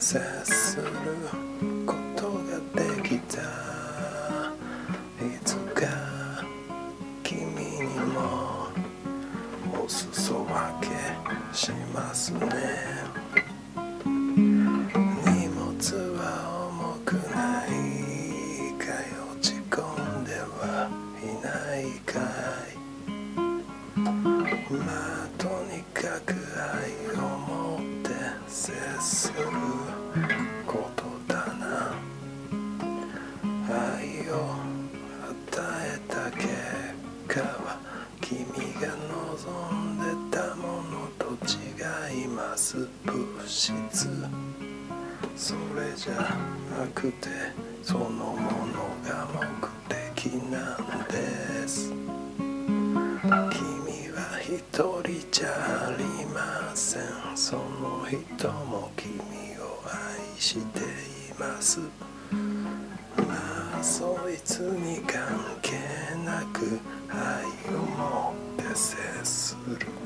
接することができた。いつか君にもお裾分けしますね。荷物は重くないか落ち込んではいないか。接することだな。愛を与えた結果は君が望んでたものと違います。物質。それじゃなくてそのものが目的なんです。君は一人じゃありません。その人も君を愛しています。まあそいつに関係なく愛を持って接する。